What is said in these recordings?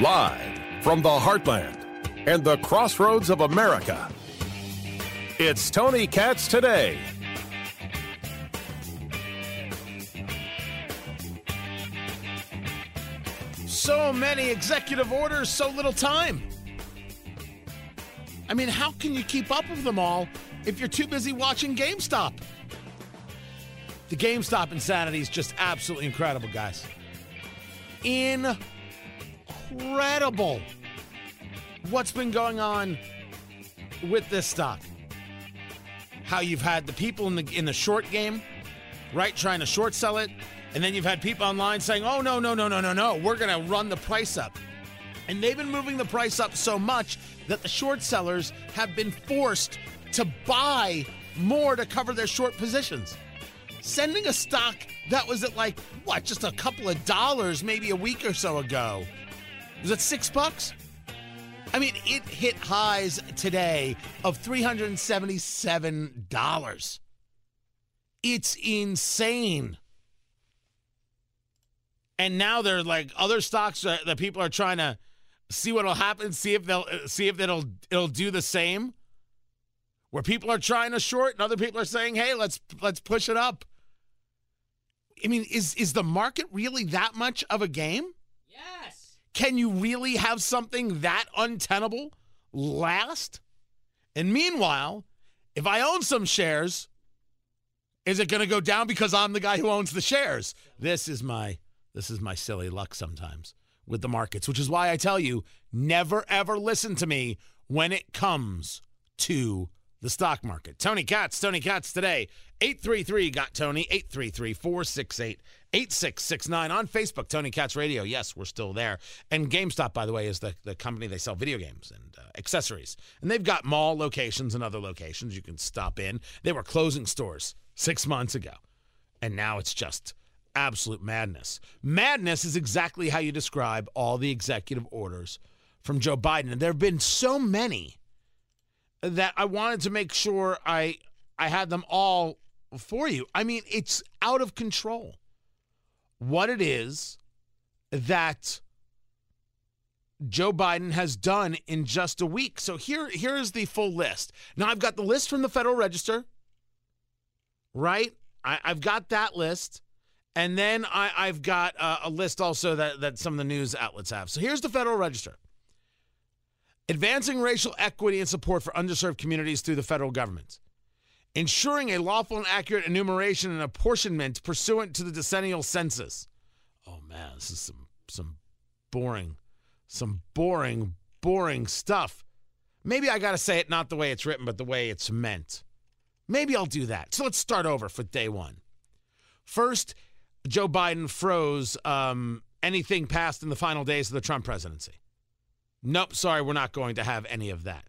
Live from the heartland and the crossroads of America, it's Tony Katz today. So many executive orders, so little time. I mean, how can you keep up with them all if you're too busy watching GameStop? The GameStop insanity is just absolutely incredible, guys. Incredible. What's been going on with this stock? How you've had the people in the in the short game, right, trying to short sell it, and then you've had people online saying, "Oh no, no, no, no, no, no, we're going to run the price up." And they've been moving the price up so much that the short sellers have been forced to buy more to cover their short positions. Sending a stock that was at like, what, just a couple of dollars maybe a week or so ago. Was it six bucks? I mean, it hit highs today of $377. It's insane. And now they're like other stocks that, that people are trying to see what'll happen, see if they'll see if it'll it'll do the same. Where people are trying to short and other people are saying, "Hey, let's let's push it up." I mean, is is the market really that much of a game? Yes. Can you really have something that untenable last? And meanwhile, if I own some shares, is it going to go down because I'm the guy who owns the shares? This is my this is my silly luck sometimes with the markets, which is why I tell you never ever listen to me when it comes to the stock market. Tony Katz, Tony Katz today. 833 got Tony, 833 468 8669 on Facebook, Tony Katz Radio. Yes, we're still there. And GameStop, by the way, is the, the company they sell video games and uh, accessories. And they've got mall locations and other locations you can stop in. They were closing stores six months ago. And now it's just absolute madness. Madness is exactly how you describe all the executive orders from Joe Biden. And there have been so many that I wanted to make sure I I had them all for you. I mean, it's out of control. What it is that Joe Biden has done in just a week. So here here is the full list. Now I've got the list from the Federal Register, right? I, have got that list. And then I, I've got uh, a list also that, that some of the news outlets have. So here's the Federal Register advancing racial equity and support for underserved communities through the federal government, ensuring a lawful and accurate enumeration and apportionment pursuant to the decennial census. Oh man, this is some some boring, some boring, boring stuff. Maybe I got to say it not the way it's written, but the way it's meant. Maybe I'll do that. So let's start over for day one. First, Joe Biden froze um, anything passed in the final days of the Trump presidency. Nope, sorry, we're not going to have any of that.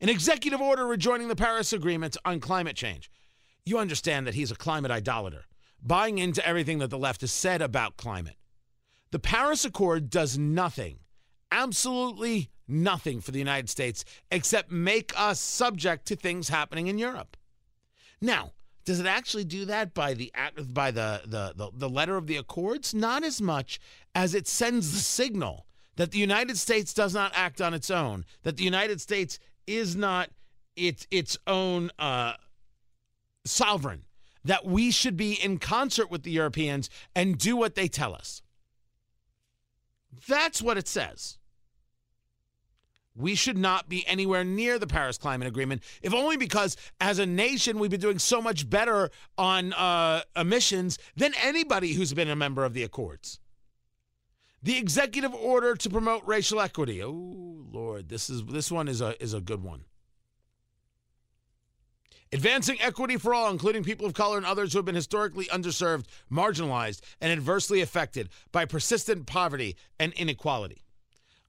An executive order rejoining the Paris Agreement on climate change. You understand that he's a climate idolater, buying into everything that the left has said about climate. The Paris Accord does nothing, absolutely nothing for the United States except make us subject to things happening in Europe. Now, does it actually do that by the by the, the the the letter of the accords? Not as much as it sends the signal that the United States does not act on its own, that the United States is not its its own uh, sovereign, that we should be in concert with the Europeans and do what they tell us. That's what it says. We should not be anywhere near the Paris Climate Agreement, if only because as a nation we've been doing so much better on uh, emissions than anybody who's been a member of the Accords. The executive order to promote racial equity. Oh Lord, this is this one is a is a good one. Advancing equity for all, including people of color and others who have been historically underserved, marginalized, and adversely affected by persistent poverty and inequality.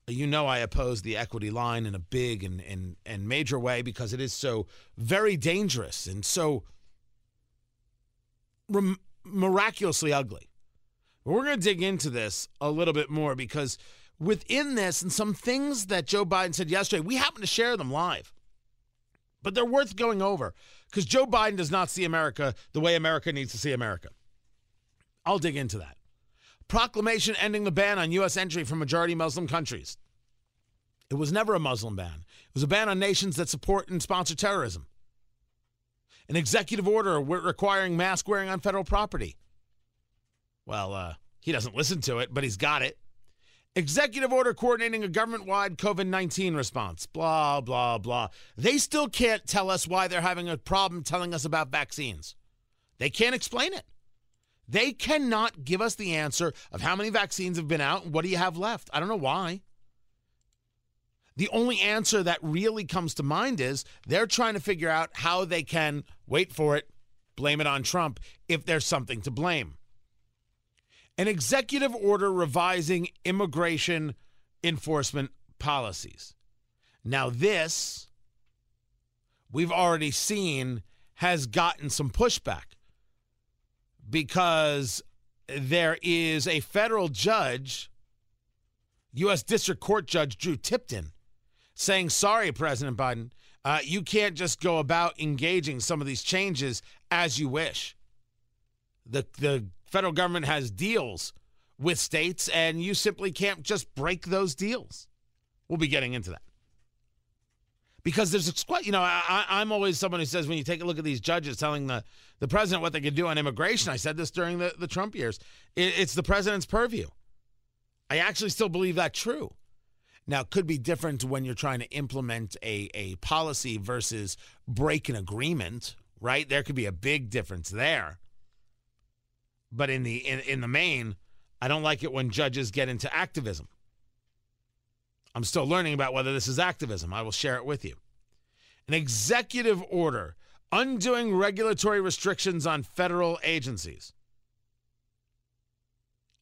You know, I oppose the equity line in a big and, and, and major way because it is so very dangerous and so rem- miraculously ugly. We're going to dig into this a little bit more because within this and some things that Joe Biden said yesterday, we happen to share them live. But they're worth going over because Joe Biden does not see America the way America needs to see America. I'll dig into that. Proclamation ending the ban on U.S. entry from majority Muslim countries. It was never a Muslim ban, it was a ban on nations that support and sponsor terrorism. An executive order requiring mask wearing on federal property. Well, uh, he doesn't listen to it, but he's got it. Executive order coordinating a government wide COVID 19 response. Blah, blah, blah. They still can't tell us why they're having a problem telling us about vaccines. They can't explain it. They cannot give us the answer of how many vaccines have been out and what do you have left. I don't know why. The only answer that really comes to mind is they're trying to figure out how they can, wait for it, blame it on Trump if there's something to blame. An executive order revising immigration enforcement policies. Now, this we've already seen has gotten some pushback because there is a federal judge, U.S. District Court Judge Drew Tipton, saying, Sorry, President Biden, uh, you can't just go about engaging some of these changes as you wish. The, the federal government has deals with states, and you simply can't just break those deals. We'll be getting into that because there's you know, I, I'm always someone who says when you take a look at these judges telling the, the president what they can do on immigration, I said this during the, the Trump years, it, it's the president's purview. I actually still believe that true. Now, it could be different when you're trying to implement a, a policy versus break an agreement, right? There could be a big difference there. But in the in, in the main, I don't like it when judges get into activism. I'm still learning about whether this is activism. I will share it with you. An executive order undoing regulatory restrictions on federal agencies.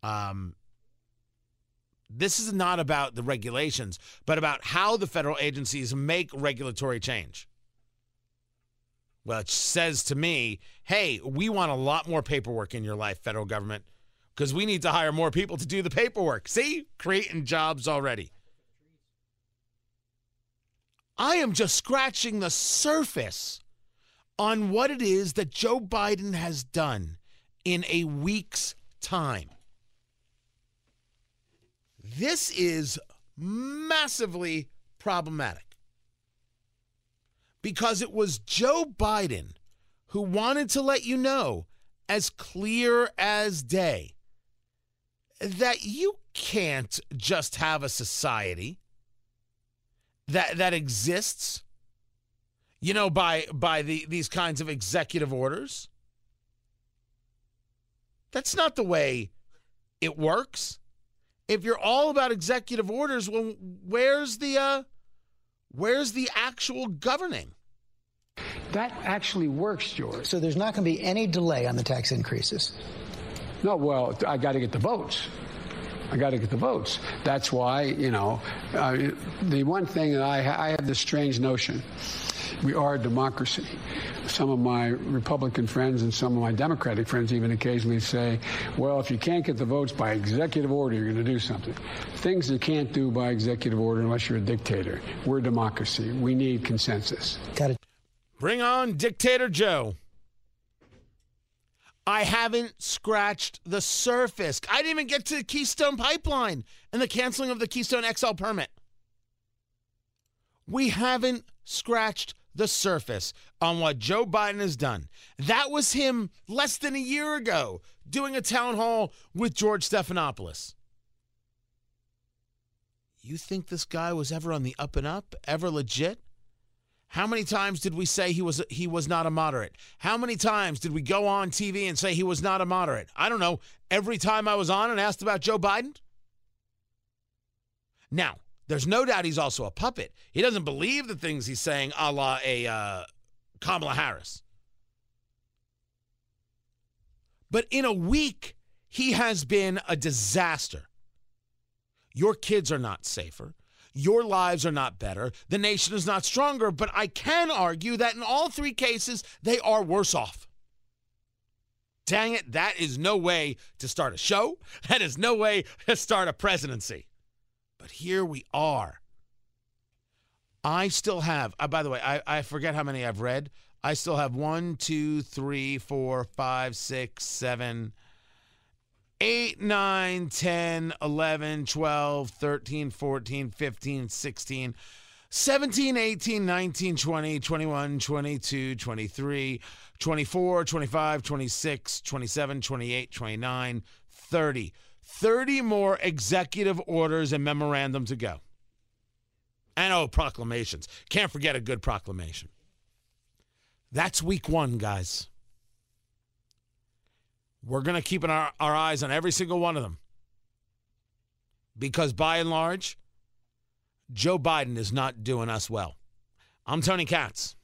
Um, this is not about the regulations, but about how the federal agencies make regulatory change. Well, it says to me, hey, we want a lot more paperwork in your life, federal government, because we need to hire more people to do the paperwork. See, creating jobs already. I am just scratching the surface on what it is that Joe Biden has done in a week's time. This is massively problematic because it was Joe Biden who wanted to let you know, as clear as day, that you can't just have a society that that exists you know by by the these kinds of executive orders. That's not the way it works. If you're all about executive orders well where's the uh where's the actual governing that actually works george so there's not going to be any delay on the tax increases no well i got to get the votes I got to get the votes. That's why, you know, uh, the one thing that I, I have this strange notion we are a democracy. Some of my Republican friends and some of my Democratic friends even occasionally say, well, if you can't get the votes by executive order, you're going to do something. Things you can't do by executive order unless you're a dictator. We're a democracy. We need consensus. Got it. Bring on Dictator Joe. I haven't scratched the surface. I didn't even get to the Keystone Pipeline and the canceling of the Keystone XL permit. We haven't scratched the surface on what Joe Biden has done. That was him less than a year ago doing a town hall with George Stephanopoulos. You think this guy was ever on the up and up, ever legit? How many times did we say he was he was not a moderate? How many times did we go on TV and say he was not a moderate? I don't know. Every time I was on and asked about Joe Biden? Now, there's no doubt he's also a puppet. He doesn't believe the things he's saying, a la a uh, Kamala Harris. But in a week, he has been a disaster. Your kids are not safer. Your lives are not better. The nation is not stronger. But I can argue that in all three cases, they are worse off. Dang it, that is no way to start a show. That is no way to start a presidency. But here we are. I still have, uh, by the way, I, I forget how many I've read. I still have one, two, three, four, five, six, seven, 8, 9, 10, 11, 12, 13, 14, 15, 16, 17, 18, 19, 20, 21, 22, 23, 24, 25, 26, 27, 28, 29, 30. 30 more executive orders and memorandum to go. And oh, proclamations. Can't forget a good proclamation. That's week one, guys. We're going to keep our, our eyes on every single one of them. Because by and large, Joe Biden is not doing us well. I'm Tony Katz.